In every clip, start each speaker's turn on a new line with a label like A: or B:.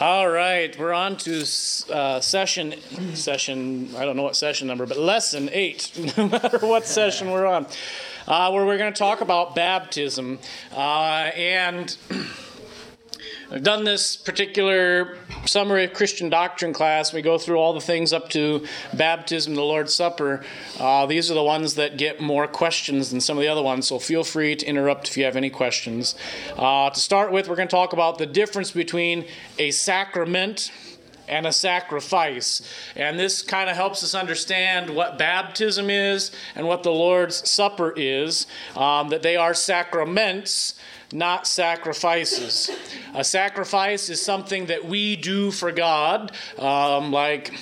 A: All right, we're on to uh, session, session, I don't know what session number, but lesson eight, no matter what session we're on, uh, where we're going to talk about baptism. Uh, and I've done this particular summary of Christian doctrine class. We go through all the things up to baptism, the Lord's Supper. Uh, these are the ones that get more questions than some of the other ones, so feel free to interrupt if you have any questions. Uh, to start with, we're going to talk about the difference between a sacrament and a sacrifice. And this kind of helps us understand what baptism is and what the Lord's Supper is, um, that they are sacraments not sacrifices. A sacrifice is something that we do for God, um, like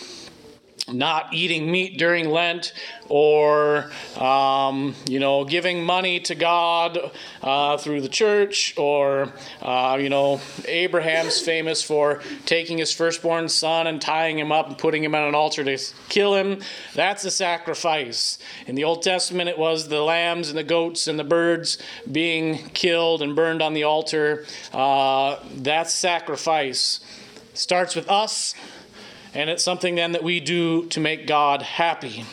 A: not eating meat during Lent or, um, you know, giving money to God uh, through the church, or, uh, you know, Abraham's famous for taking his firstborn son and tying him up and putting him on an altar to kill him. That's a sacrifice. In the Old Testament, it was the lambs and the goats and the birds being killed and burned on the altar. Uh, that's sacrifice. Starts with us and it's something then that we do to make God happy.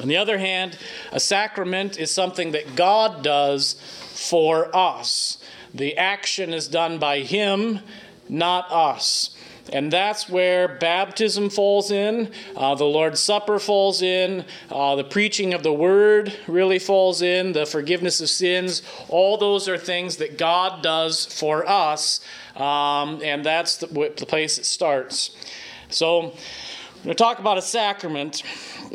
A: On the other hand, a sacrament is something that God does for us. The action is done by Him, not us. And that's where baptism falls in, uh, the Lord's Supper falls in, uh, the preaching of the Word really falls in, the forgiveness of sins. All those are things that God does for us, um, and that's the, the place it starts. So, we're going to talk about a sacrament.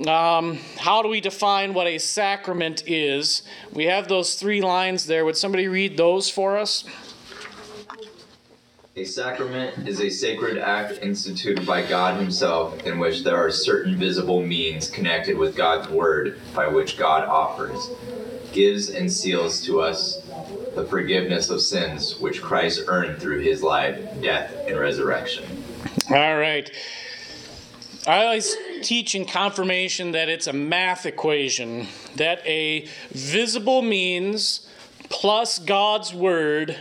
A: Um, how do we define what a sacrament is? We have those three lines there. Would somebody read those for us?
B: A sacrament is a sacred act instituted by God Himself in which there are certain visible means connected with God's Word by which God offers, gives, and seals to us the forgiveness of sins which Christ earned through His life, death, and resurrection.
A: All right. I always teach in confirmation that it's a math equation, that a visible means plus God's word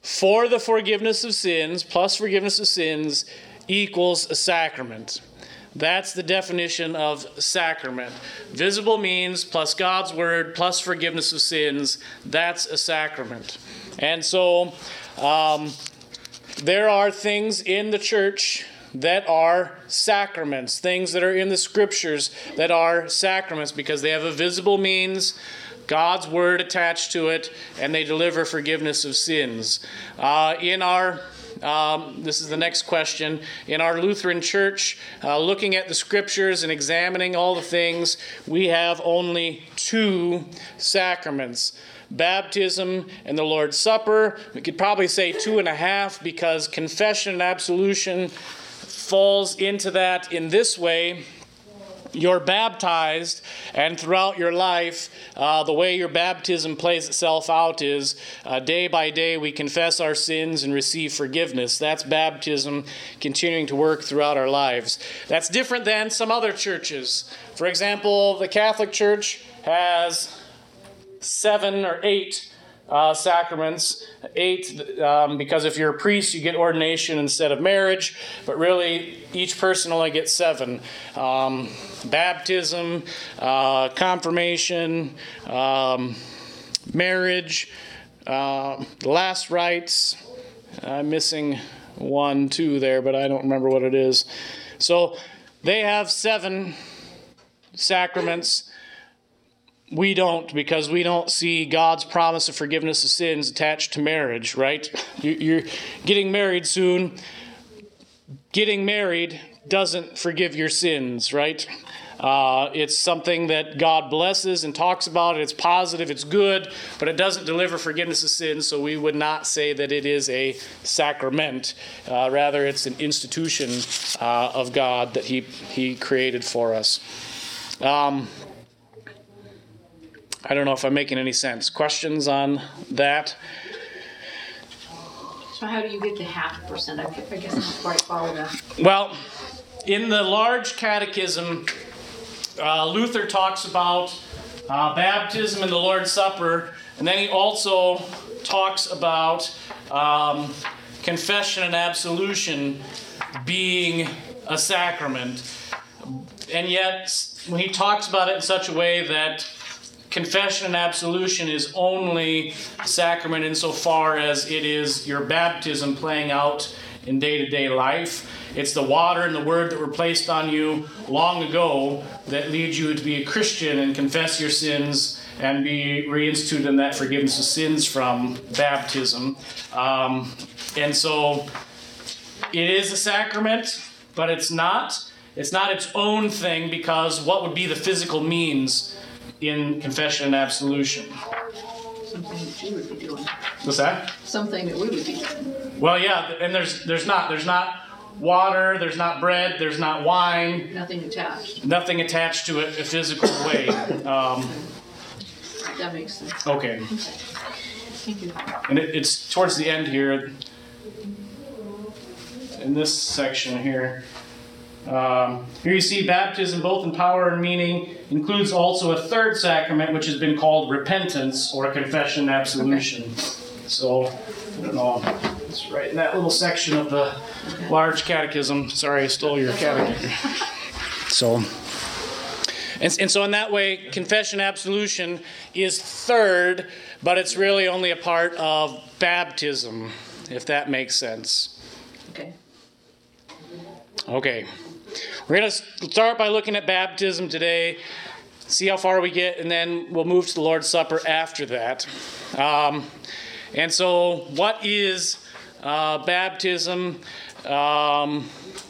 A: for the forgiveness of sins plus forgiveness of sins equals a sacrament. That's the definition of sacrament. Visible means plus God's word plus forgiveness of sins, that's a sacrament. And so um, there are things in the church that are sacraments, things that are in the scriptures that are sacraments because they have a visible means, God's word attached to it, and they deliver forgiveness of sins. Uh, in our um, this is the next question. In our Lutheran church, uh, looking at the scriptures and examining all the things, we have only two sacraments baptism and the Lord's Supper. We could probably say two and a half because confession and absolution falls into that in this way you're baptized, and throughout your life, uh, the way your baptism plays itself out is uh, day by day we confess our sins and receive forgiveness. That's baptism continuing to work throughout our lives. That's different than some other churches. For example, the Catholic Church has seven or eight uh, sacraments. Eight, um, because if you're a priest, you get ordination instead of marriage, but really each person only gets seven um, baptism, uh, confirmation, um, marriage, uh, last rites. I'm missing one, two there, but I don't remember what it is. So they have seven sacraments we don't because we don't see God's promise of forgiveness of sins attached to marriage, right? You're getting married soon. Getting married doesn't forgive your sins, right? Uh, it's something that God blesses and talks about. It's positive, it's good, but it doesn't deliver forgiveness of sins, so we would not say that it is a sacrament. Uh, rather, it's an institution uh, of God that He, he created for us. Um, I don't know if I'm making any sense. Questions on that?
C: So how do you get the half percent? I guess I'm not quite follow that.
A: Well, in the large catechism, uh, Luther talks about uh, baptism and the Lord's Supper, and then he also talks about um, confession and absolution being a sacrament. And yet, when he talks about it in such a way that confession and absolution is only sacrament insofar as it is your baptism playing out in day to day life. It's the water and the word that were placed on you long ago that lead you to be a Christian and confess your sins and be reinstituted in that forgiveness of sins from baptism. Um, and so it is a sacrament, but it's not. It's not its own thing because what would be the physical means in confession and absolution?
C: Something that you would be doing.
A: What's that?
C: Something that we would be doing.
A: Well, yeah, and there's there's not there's not water, there's not bread, there's not wine,
C: Nothing attached.
A: nothing attached to it a physical way. Um,
C: That makes sense.
A: okay,
C: Thank you.
A: and it, it's towards the end here in this section here. Um, here you see baptism, both in power and meaning, includes also a third sacrament, which has been called repentance or confession and absolution. So, I don't know, it's right in that little section of the large catechism. Sorry, I stole your catechism. So, and, and so in that way, confession absolution is third, but it's really only a part of baptism, if that makes sense.
C: Okay.
A: Okay. We're going to start by looking at baptism today, see how far we get, and then we'll move to the Lord's Supper after that. Um, and so, what is uh, baptism? Um,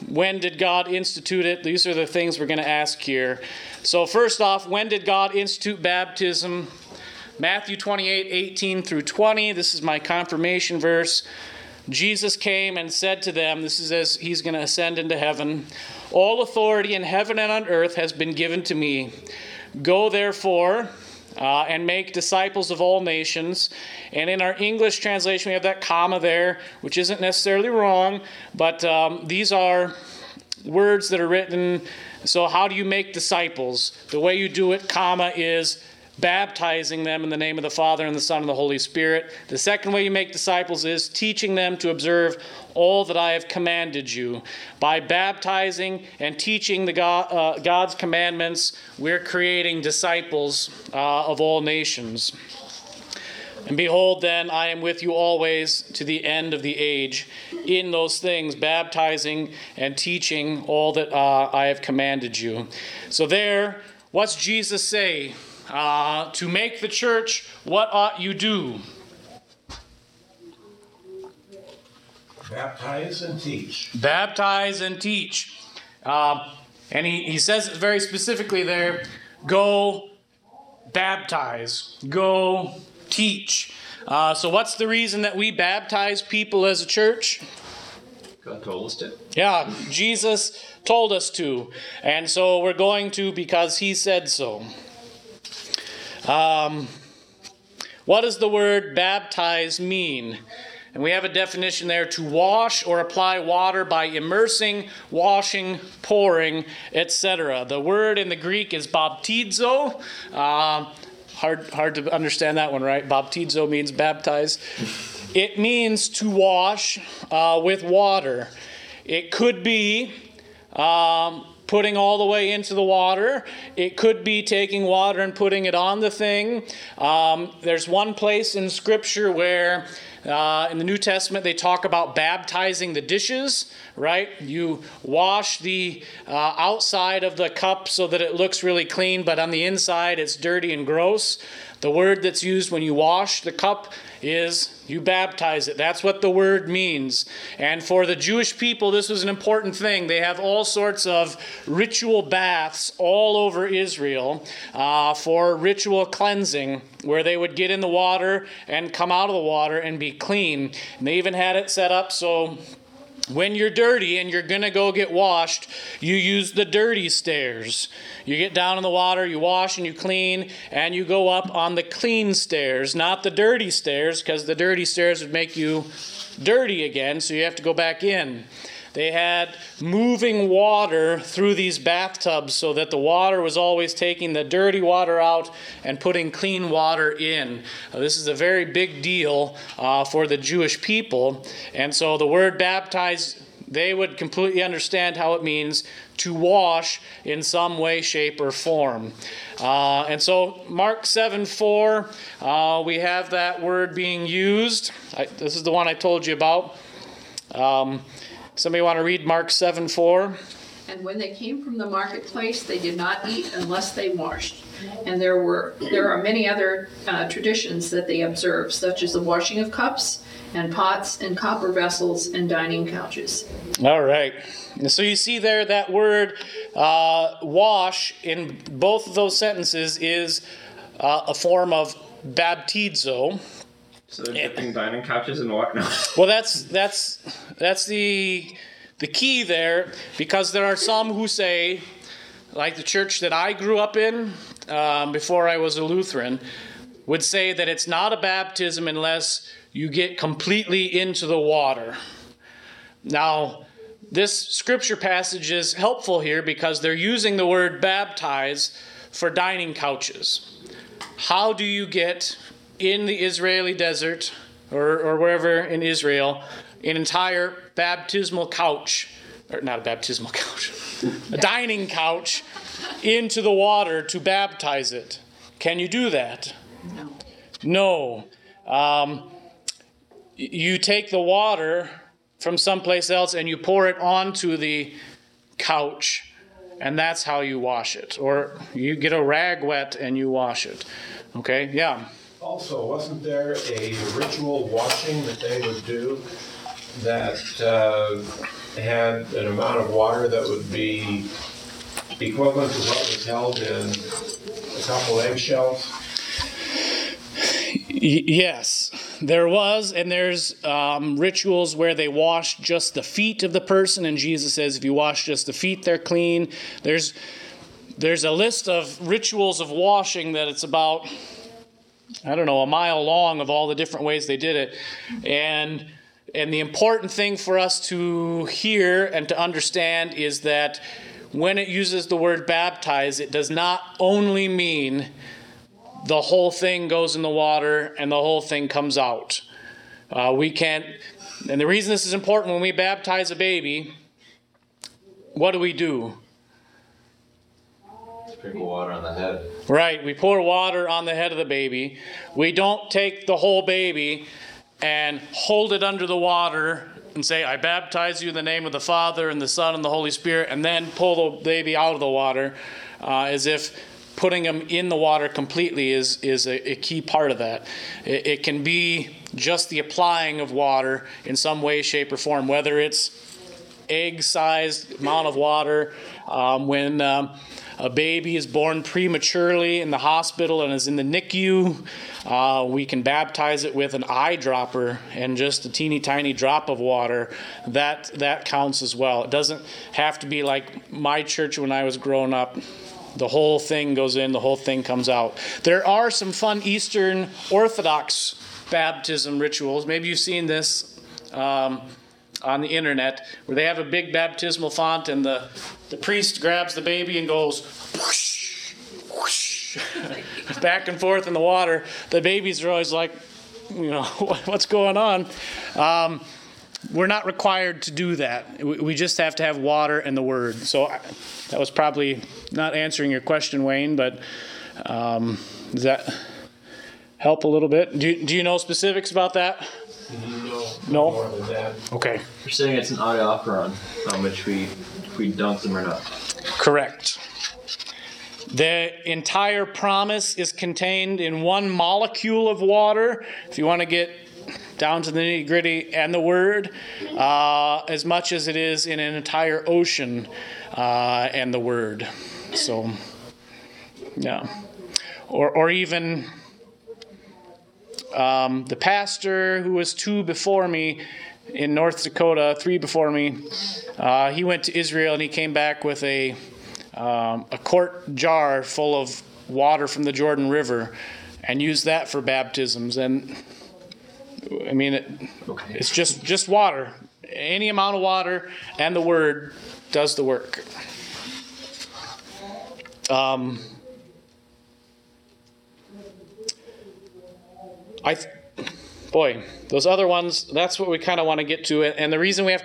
A: when did God institute it? These are the things we're going to ask here. So, first off, when did God institute baptism? Matthew 28 18 through 20. This is my confirmation verse. Jesus came and said to them, This is as he's going to ascend into heaven All authority in heaven and on earth has been given to me. Go therefore uh, and make disciples of all nations. And in our English translation, we have that comma there, which isn't necessarily wrong, but um, these are words that are written. So, how do you make disciples? The way you do it, comma, is baptizing them in the name of the Father and the Son and the Holy Spirit. The second way you make disciples is teaching them to observe all that I have commanded you. By baptizing and teaching the God, uh, God's commandments, we're creating disciples uh, of all nations. And behold, then, I am with you always to the end of the age, in those things, baptizing and teaching all that uh, I have commanded you. So, there, what's Jesus say? Uh, to make the church, what ought you do?
D: Baptize and teach.
A: Baptize and teach. Uh, and he, he says it very specifically there go baptize, go teach. Uh, so, what's the reason that we baptize people as a church?
B: God told us to.
A: Yeah, Jesus told us to. And so we're going to because he said so. Um, what does the word baptize mean? And we have a definition there to wash or apply water by immersing, washing, pouring, etc. The word in the Greek is baptizo. Uh, hard, hard to understand that one, right? Baptizo means baptize. It means to wash uh, with water. It could be um, putting all the way into the water. It could be taking water and putting it on the thing. Um, there's one place in Scripture where uh, in the New Testament they talk about baptizing the dishes, right? You wash the uh, outside of the cup so that it looks really clean, but on the inside it's dirty and gross. The word that's used when you wash the cup is you baptize it. That's what the word means. And for the Jewish people, this was an important thing. They have all sorts of ritual baths all over Israel uh, for ritual cleansing, where they would get in the water and come out of the water and be clean. And they even had it set up so when you're dirty and you're going to go get washed, you use the dirty stairs. You get down in the water, you wash and you clean, and you go up on the clean stairs, not the dirty stairs, because the dirty stairs would make you dirty again, so you have to go back in. They had moving water through these bathtubs so that the water was always taking the dirty water out and putting clean water in. Uh, this is a very big deal uh, for the Jewish people. And so the word baptize, they would completely understand how it means to wash in some way, shape, or form. Uh, and so, Mark 7 4, uh, we have that word being used. I, this is the one I told you about. Um, somebody want to read Mark 7 4?
C: And when they came from the marketplace, they did not eat unless they washed. And there were there are many other uh, traditions that they observe, such as the washing of cups and pots and copper vessels and dining couches.
A: All right. So you see there that word uh, wash in both of those sentences is uh, a form of baptizo.
D: So they're dipping dining couches and whatnot.
A: Well, that's that's that's the the key there because there are some who say, like the church that I grew up in um, before I was a Lutheran, would say that it's not a baptism unless you get completely into the water. Now, this scripture passage is helpful here because they're using the word baptize for dining couches. How do you get in the Israeli desert or, or wherever in Israel an entire baptismal couch, or not a baptismal couch, a dining couch into the water to baptize it? Can you do that?
C: No.
A: No. Um, you take the water from someplace else and you pour it onto the couch, and that's how you wash it. Or you get a rag wet and you wash it. Okay, yeah.
E: Also, wasn't there a ritual washing that they would do that uh, had an amount of water that would be equivalent to what was held in a couple eggshells?
A: Yes, there was, and there's um, rituals where they wash just the feet of the person, and Jesus says if you wash just the feet, they're clean. There's there's a list of rituals of washing that it's about I don't know a mile long of all the different ways they did it, and and the important thing for us to hear and to understand is that when it uses the word baptize, it does not only mean the whole thing goes in the water and the whole thing comes out. Uh, we can't, and the reason this is important when we baptize a baby, what do we do?
B: Water on the head.
A: Right, we pour water on the head of the baby. We don't take the whole baby and hold it under the water and say, I baptize you in the name of the Father and the Son and the Holy Spirit, and then pull the baby out of the water uh, as if putting them in the water completely is, is a, a key part of that. It, it can be just the applying of water in some way, shape, or form, whether it's egg sized amount of water. Um, when um, a baby is born prematurely in the hospital and is in the NICU, uh, we can baptize it with an eyedropper and just a teeny tiny drop of water. That, that counts as well. It doesn't have to be like my church when I was growing up. The whole thing goes in, the whole thing comes out. There are some fun Eastern Orthodox baptism rituals. Maybe you've seen this. Um, on the internet where they have a big baptismal font and the, the priest grabs the baby and goes whoosh, whoosh, back and forth in the water. The babies are always like, you know, what's going on? Um, we're not required to do that. We just have to have water and the word. So I, that was probably not answering your question, Wayne, but um, does that help a little bit? Do, you- do you know specifics about that?
E: No.
A: No.
E: More than that.
A: Okay.
D: You're saying it's an operon on which we we dunk them or not.
A: Correct. The entire promise is contained in one molecule of water. If you want to get down to the nitty gritty and the word, uh, as much as it is in an entire ocean uh, and the word. So, yeah. Or, or even um, the pastor who was two before me in North Dakota, three before me, uh, he went to Israel and he came back with a, um, a quart jar full of water from the Jordan River and used that for baptisms. And I mean, it, it's just, just water. Any amount of water and the word does the work. Um, I, th- boy, those other ones. That's what we kind of want to get to. And the reason we have,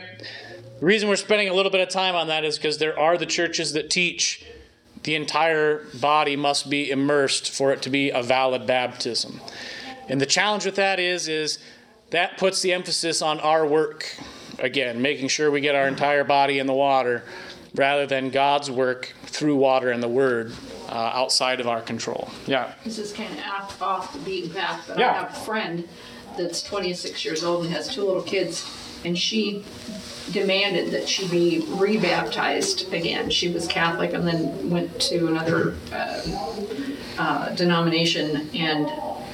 A: the reason we're spending a little bit of time on that is because there are the churches that teach the entire body must be immersed for it to be a valid baptism. And the challenge with that is, is that puts the emphasis on our work again, making sure we get our entire body in the water rather than God's work through water and the Word uh, outside of our control. Yeah.
C: This is kind of off, off the beaten path, but I have a friend that's 26 years old and has two little kids, and she demanded that she be rebaptized again. She was Catholic and then went to another uh, uh, denomination, and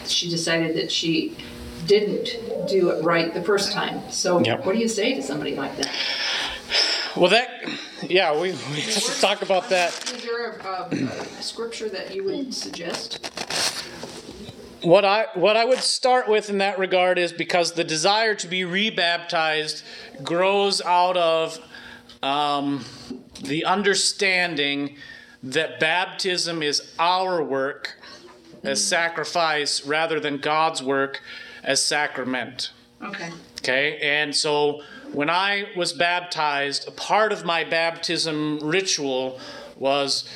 C: she decided that she didn't do it right the first time. So,
A: Yep.
C: what do you say to somebody like that?
A: Well, that, yeah, we, we have to talk about that.
C: Is there a, a, a scripture that you would suggest?
A: What I what I would start with in that regard is because the desire to be rebaptized grows out of um, the understanding that baptism is our work as sacrifice rather than God's work as sacrament.
C: Okay.
A: Okay, and so when I was baptized, a part of my baptism ritual was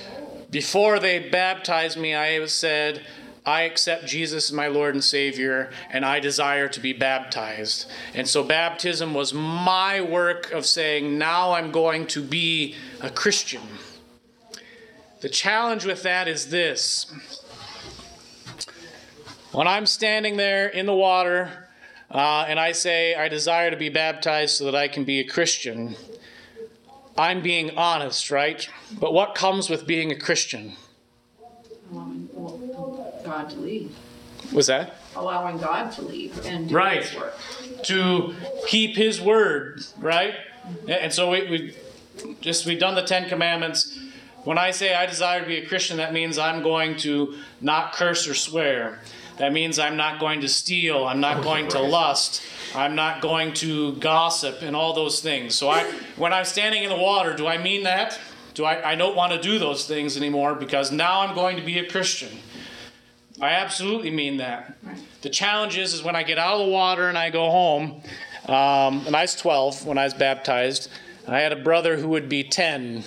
A: before they baptized me, I said, I accept Jesus as my Lord and Savior, and I desire to be baptized. And so baptism was my work of saying, now I'm going to be a Christian. The challenge with that is this when I'm standing there in the water, uh, and I say, I desire to be baptized so that I can be a Christian, I'm being honest, right? But what comes with being a Christian?
C: Allowing God to lead.
A: Was that?
C: Allowing God to lead and do
A: Right.
C: His work.
A: To keep His word, right? And so we, we just we've done the Ten Commandments. When I say I desire to be a Christian, that means I'm going to not curse or swear. That means I'm not going to steal. I'm not going to lust. I'm not going to gossip and all those things. So I, when I'm standing in the water, do I mean that? Do I, I don't want to do those things anymore because now I'm going to be a Christian. I absolutely mean that. The challenge is, is when I get out of the water and I go home, um, and I was 12 when I was baptized. I had a brother who would be 10.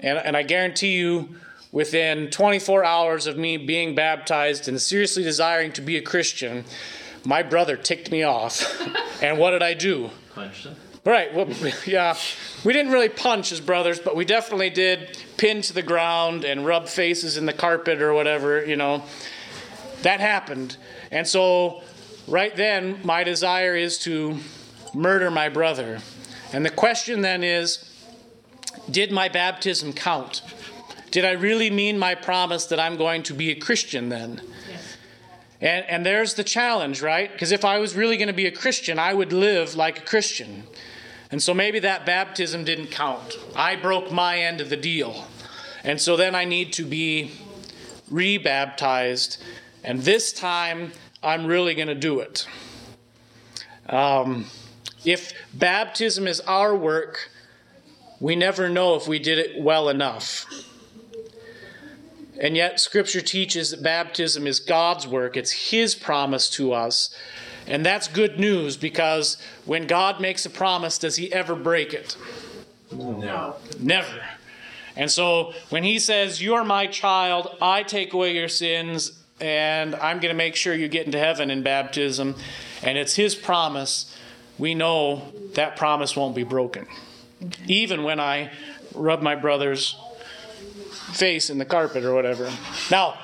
A: And, and I guarantee you, within 24 hours of me being baptized and seriously desiring to be a Christian, my brother ticked me off. and what did I do?
D: Punch him.
A: Right. Well, yeah. We didn't really punch as brothers, but we definitely did pin to the ground and rub faces in the carpet or whatever, you know. That happened. And so, right then, my desire is to murder my brother. And the question then is did my baptism count? Did I really mean my promise that I'm going to be a Christian then? And, and there's the challenge, right? Because if I was really going to be a Christian, I would live like a Christian. And so maybe that baptism didn't count. I broke my end of the deal. And so then I need to be rebaptized. And this time, I'm really going to do it. Um, if baptism is our work, we never know if we did it well enough. And yet, Scripture teaches that baptism is God's work, it's His promise to us. And that's good news because when God makes a promise, does He ever break it?
E: No.
A: Never. And so when He says, You're my child, I take away your sins, and I'm going to make sure you get into heaven in baptism, and it's His promise, we know that promise won't be broken. Even when I rub my brother's face in the carpet or whatever. Now,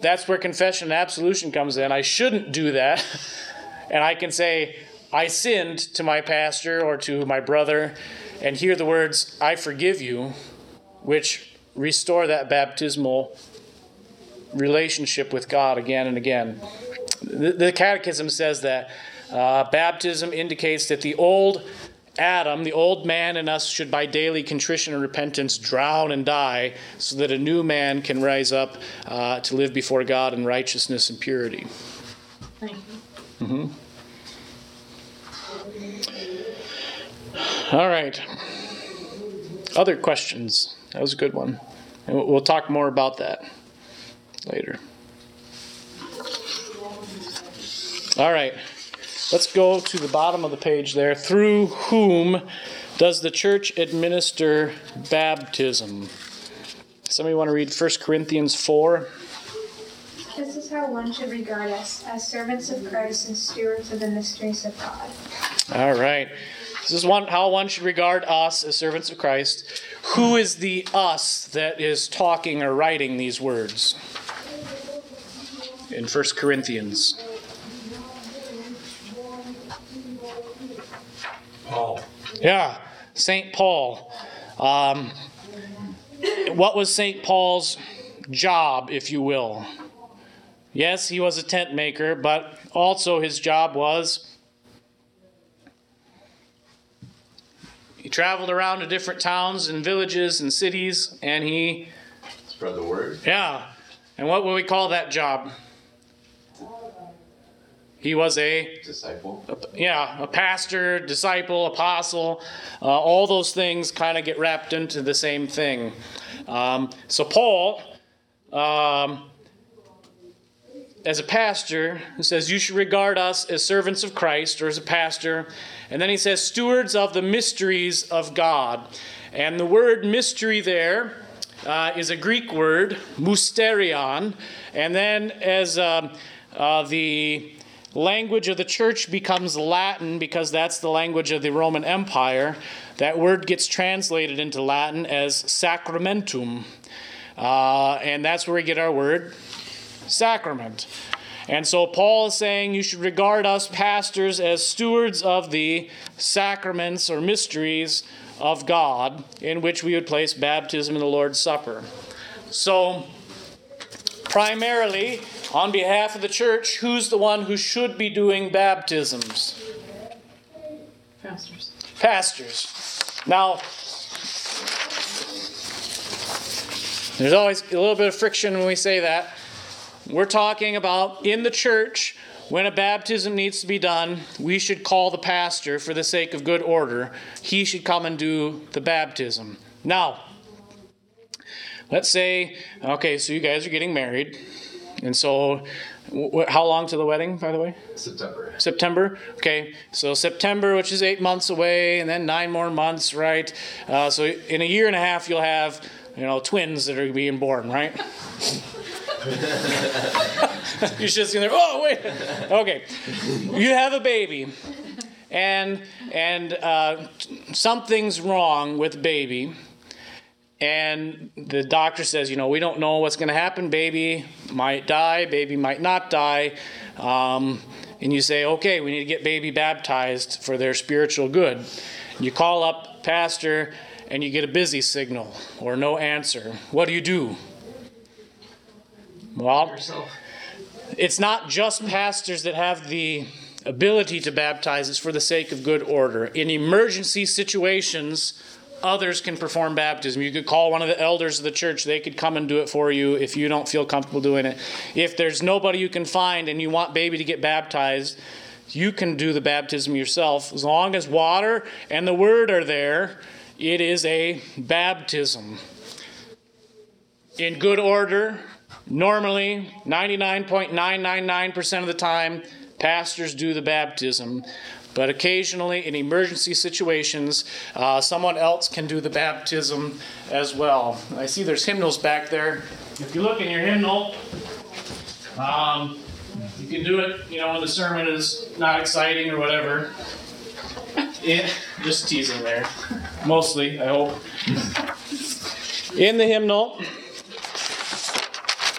A: that's where confession and absolution comes in. I shouldn't do that. And I can say, I sinned to my pastor or to my brother, and hear the words, I forgive you, which restore that baptismal relationship with God again and again. The, the Catechism says that uh, baptism indicates that the old Adam, the old man in us, should by daily contrition and repentance drown and die, so that a new man can rise up uh, to live before God in righteousness and purity.
C: Thank you.
A: All right. Other questions? That was a good one. And we'll talk more about that later. All right. Let's go to the bottom of the page there. Through whom does the church administer baptism? Somebody want to read 1 Corinthians 4?
F: This is how one should regard us as servants of Christ and stewards of the mysteries of God.
A: All right. This is one how one should regard us as servants of Christ. Who is the us that is talking or writing these words? In 1 Corinthians.
E: Paul.
A: Yeah, St. Paul. Um, what was St. Paul's job, if you will? Yes, he was a tent maker, but also his job was he traveled around to different towns and villages and cities, and he,
B: Spread the word.
A: yeah. And what would we call that job? He was a
B: Disciple.
A: yeah, a pastor, disciple, apostle, uh, all those things kind of get wrapped into the same thing. Um, so, Paul, um, as a pastor, says, You should regard us as servants of Christ, or as a pastor. And then he says, Stewards of the mysteries of God. And the word mystery there uh, is a Greek word, mysterion. And then as um, uh, the language of the church becomes Latin because that's the language of the Roman Empire, that word gets translated into Latin as sacramentum. Uh, and that's where we get our word sacrament. And so Paul is saying you should regard us pastors as stewards of the sacraments or mysteries of God, in which we would place baptism and the Lord's Supper. So, primarily, on behalf of the church, who's the one who should be doing baptisms?
C: Pastors.
A: Pastors. Now, there's always a little bit of friction when we say that. We're talking about in the church, when a baptism needs to be done, we should call the pastor for the sake of good order. He should come and do the baptism. Now, let's say, okay, so you guys are getting married. And so, wh- how long to the wedding, by the way?
B: September.
A: September. Okay, so September, which is eight months away, and then nine more months, right? Uh, so in a year and a half, you'll have, you know, twins that are being born, right? You're just in there. Oh wait. Okay, you have a baby, and and uh, something's wrong with baby. And the doctor says, you know, we don't know what's going to happen. Baby might die, baby might not die. Um, and you say, okay, we need to get baby baptized for their spiritual good. You call up pastor and you get a busy signal or no answer. What do you do? Well, it's not just pastors that have the ability to baptize, it's for the sake of good order. In emergency situations, others can perform baptism. You could call one of the elders of the church, they could come and do it for you if you don't feel comfortable doing it. If there's nobody you can find and you want baby to get baptized, you can do the baptism yourself. As long as water and the word are there, it is a baptism. In good order, normally 99.999% of the time, pastors do the baptism. But occasionally, in emergency situations, uh, someone else can do the baptism as well. I see there's hymnals back there. If you look in your hymnal, um, you can do it, you know, when the sermon is not exciting or whatever. Just teasing there. Mostly, I hope. In the hymnal,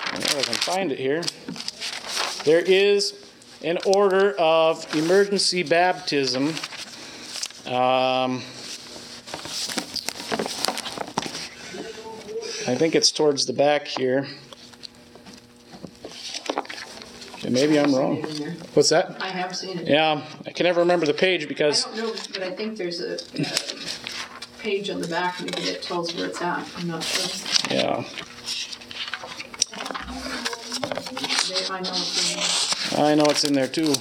A: I don't know if I can find it here. There is an order of emergency baptism. Um, I think it's towards the back here. Okay, maybe I'm wrong. What's that?
C: I have seen it.
A: Yeah, I can never remember the page because.
C: I don't know, but I think there's a, uh page on the back maybe that tells where it's at. I'm not sure.
A: yeah,
C: They, I know
A: I know it's in there too.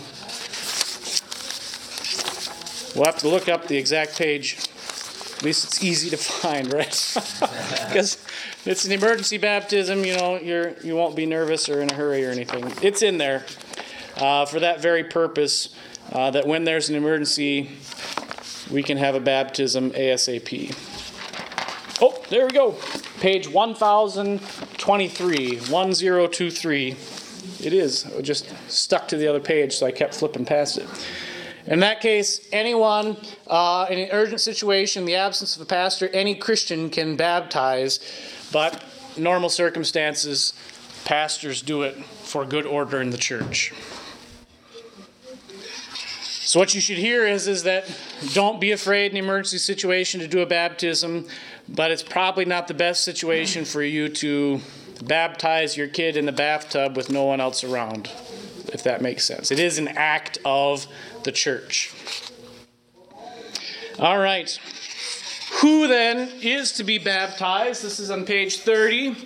A: We'll have to look up the exact page. At least it's easy to find, right? Because it's an emergency baptism, you know, you're you won't be nervous or in a hurry or anything. It's in there uh, for that very purpose. Uh, that when there's an emergency, we can have a baptism ASAP. Oh, there we go. Page 1023, 1023. It is. I just stuck to the other page, so I kept flipping past it. In that case, anyone uh, in an urgent situation, the absence of a pastor, any Christian can baptize, but normal circumstances, pastors do it for good order in the church. So what you should hear is, is that don't be afraid in an emergency situation to do a baptism, but it's probably not the best situation for you to baptize your kid in the bathtub with no one else around, if that makes sense. It is an act of the church. All right. Who then is to be baptized? This is on page 30.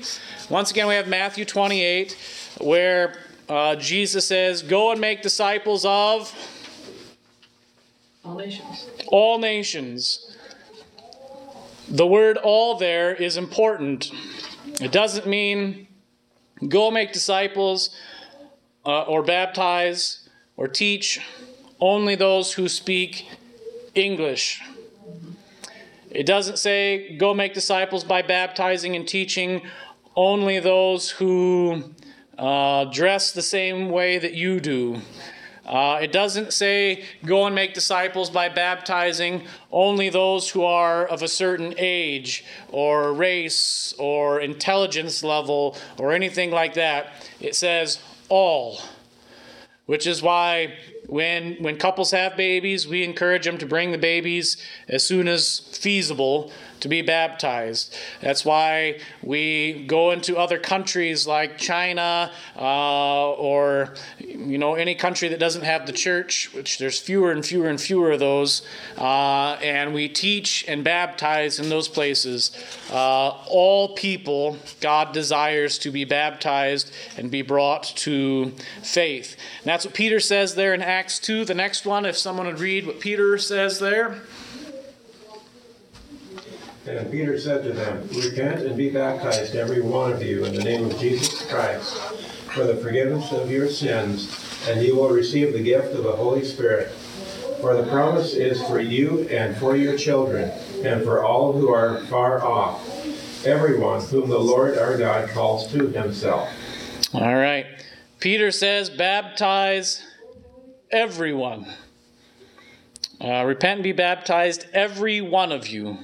A: Once again, we have Matthew 28, where uh, Jesus says, Go and make disciples of
C: All nations.
A: all nations. The word all there is important. It doesn't mean go make disciples uh, or baptize or teach only those who speak English. It doesn't say go make disciples by baptizing and teaching only those who uh, dress the same way that you do. Uh, it doesn't say go and make disciples by baptizing only those who are of a certain age or race or intelligence level or anything like that. It says all, which is why when when couples have babies, we encourage them to bring the babies as soon as feasible to be baptized. That's why we go into other countries like China uh, or you know any country that doesn't have the church, which there's fewer and fewer and fewer of those, uh, and we teach and baptize in those places. Uh, all people God desires to be baptized and be brought to faith. And that's what Peter says there in Acts 2. The next one, if someone would read what Peter says there.
E: And Peter said to them, Repent and be baptized, every one of you, in the name of Jesus Christ, for the forgiveness of your sins, and you will receive the gift of the Holy Spirit. For the promise is for you and for your children, and for all who are far off, everyone whom the Lord our God calls to himself.
A: All right. Peter says, baptize everyone. Uh, repent and be baptized, every one of you.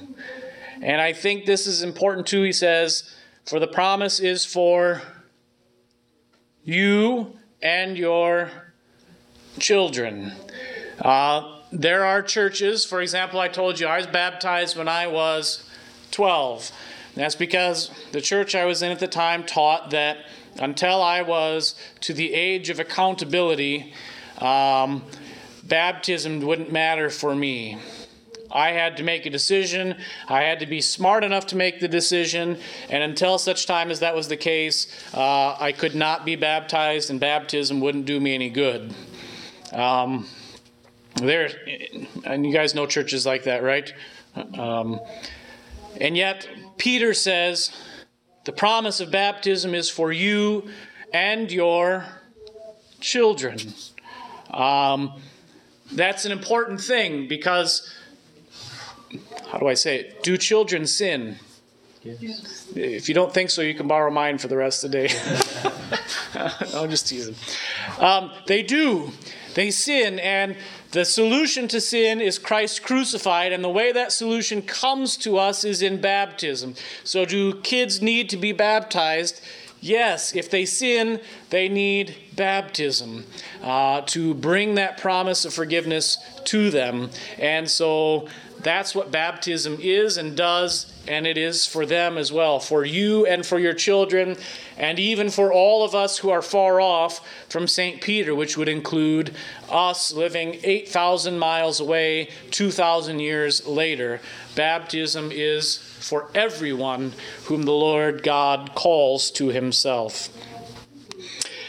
A: And I think this is important too. He says, For the promise is for you and your children. Uh, there are churches, for example, I told you I was baptized when I was 12. That's because the church I was in at the time taught that until I was to the age of accountability, um, baptism wouldn't matter for me. I had to make a decision. I had to be smart enough to make the decision. And until such time as that was the case, uh, I could not be baptized, and baptism wouldn't do me any good. Um, there, and you guys know churches like that, right? Um, and yet, Peter says the promise of baptism is for you and your children. Um, that's an important thing because how do I say it? Do children sin?
C: Yes.
A: If you don't think so, you can borrow mine for the rest of the day. I'm just teasing. Um, they do. They sin, and the solution to sin is Christ crucified, and the way that solution comes to us is in baptism. So, do kids need to be baptized? Yes, if they sin, they need baptism uh, to bring that promise of forgiveness to them. And so that's what baptism is and does, and it is for them as well, for you and for your children, and even for all of us who are far off from St. Peter, which would include us living 8,000 miles away 2,000 years later. Baptism is for everyone whom the Lord God calls to himself.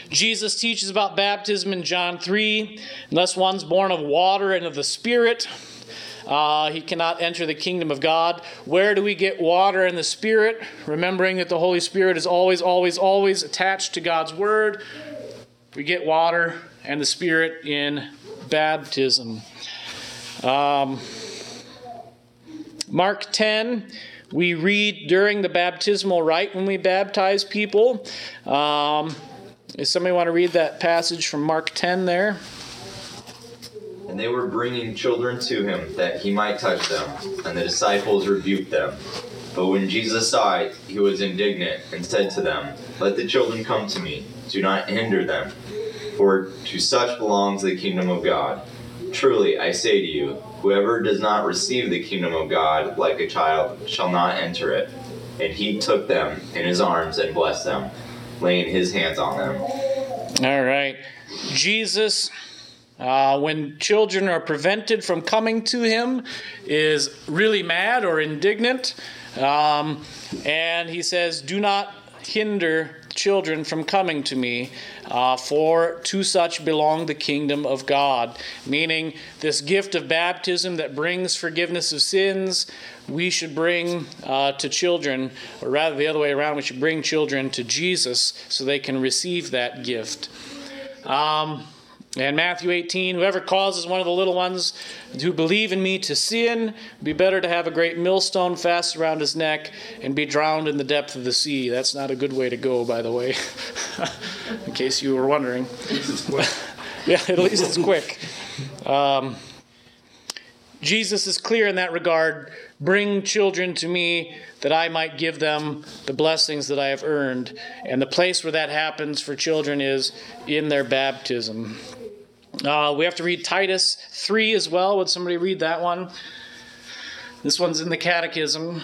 A: Jesus teaches about baptism in John 3 unless one's born of water and of the Spirit. Uh, he cannot enter the kingdom of God. Where do we get water and the Spirit? Remembering that the Holy Spirit is always, always, always attached to God's Word. We get water and the Spirit in baptism. Um, Mark 10, we read during the baptismal rite when we baptize people. Um, does somebody want to read that passage from Mark 10 there?
B: And they were bringing children to him that he might touch them, and the disciples rebuked them. But when Jesus saw it, he was indignant and said to them, Let the children come to me, do not hinder them, for to such belongs the kingdom of God. Truly, I say to you, whoever does not receive the kingdom of God like a child shall not enter it. And he took them in his arms and blessed them, laying his hands on them.
A: All right. Jesus, uh, when children are prevented from coming to him, is really mad or indignant. Um, and he says, Do not hinder children from coming to me, uh, for to such belong the kingdom of God. Meaning, this gift of baptism that brings forgiveness of sins, we should bring uh, to children, or rather the other way around, we should bring children to Jesus so they can receive that gift. Um, and Matthew 18, whoever causes one of the little ones who believe in me to sin, be better to have a great millstone fast around his neck and be drowned in the depth of the sea. That's not a good way to go, by the way, in case you were wondering. yeah, at least it's quick. Um, Jesus is clear in that regard. Bring children to me that I might give them the blessings that I have earned. And the place where that happens for children is in their baptism. Uh, we have to read Titus 3 as well. Would somebody read that one? This one's in the Catechism.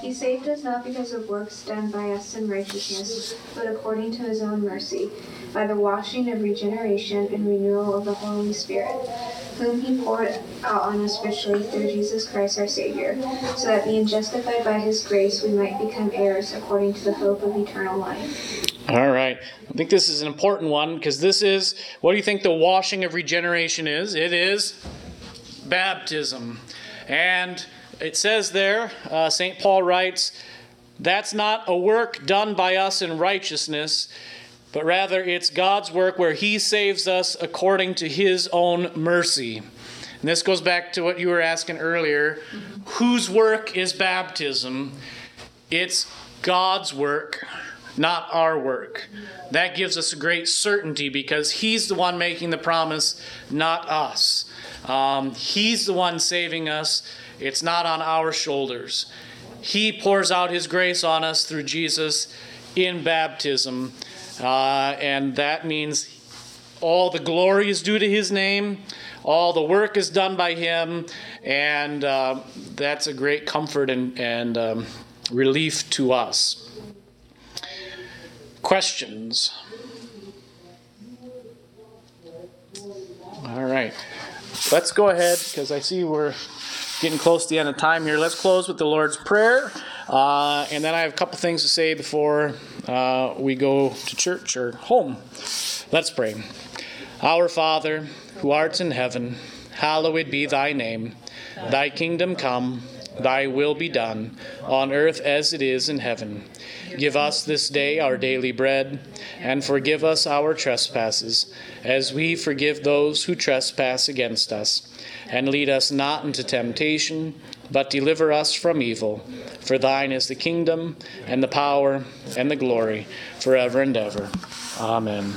F: He saved us not because of works done by us in righteousness, but according to his own mercy, by the washing of regeneration and renewal of the Holy Spirit, whom he poured out on us richly through Jesus Christ our Savior, so that being justified by his grace we might become heirs according to the hope of eternal life.
A: All right. I think this is an important one because this is what do you think the washing of regeneration is? It is baptism. And it says there, uh, St. Paul writes, that's not a work done by us in righteousness, but rather it's God's work where He saves us according to His own mercy. And this goes back to what you were asking earlier. Whose work is baptism? It's God's work not our work. That gives us a great certainty because He's the one making the promise, not us. Um, he's the one saving us, it's not on our shoulders. He pours out His grace on us through Jesus in baptism, uh, and that means all the glory is due to His name. All the work is done by Him, and uh, that's a great comfort and, and um, relief to us. Questions? All right. Let's go ahead because I see we're getting close to the end of time here. Let's close with the Lord's Prayer. Uh, and then I have a couple things to say before uh, we go to church or home. Let's pray. Our Father, who art in heaven, hallowed be thy name. Thy kingdom come, thy will be done, on earth as it is in heaven. Give us this day our daily bread, and forgive us our trespasses, as we forgive those who trespass against us. And lead us not into temptation, but deliver us from evil. For thine is the kingdom, and the power, and the glory, forever and ever. Amen.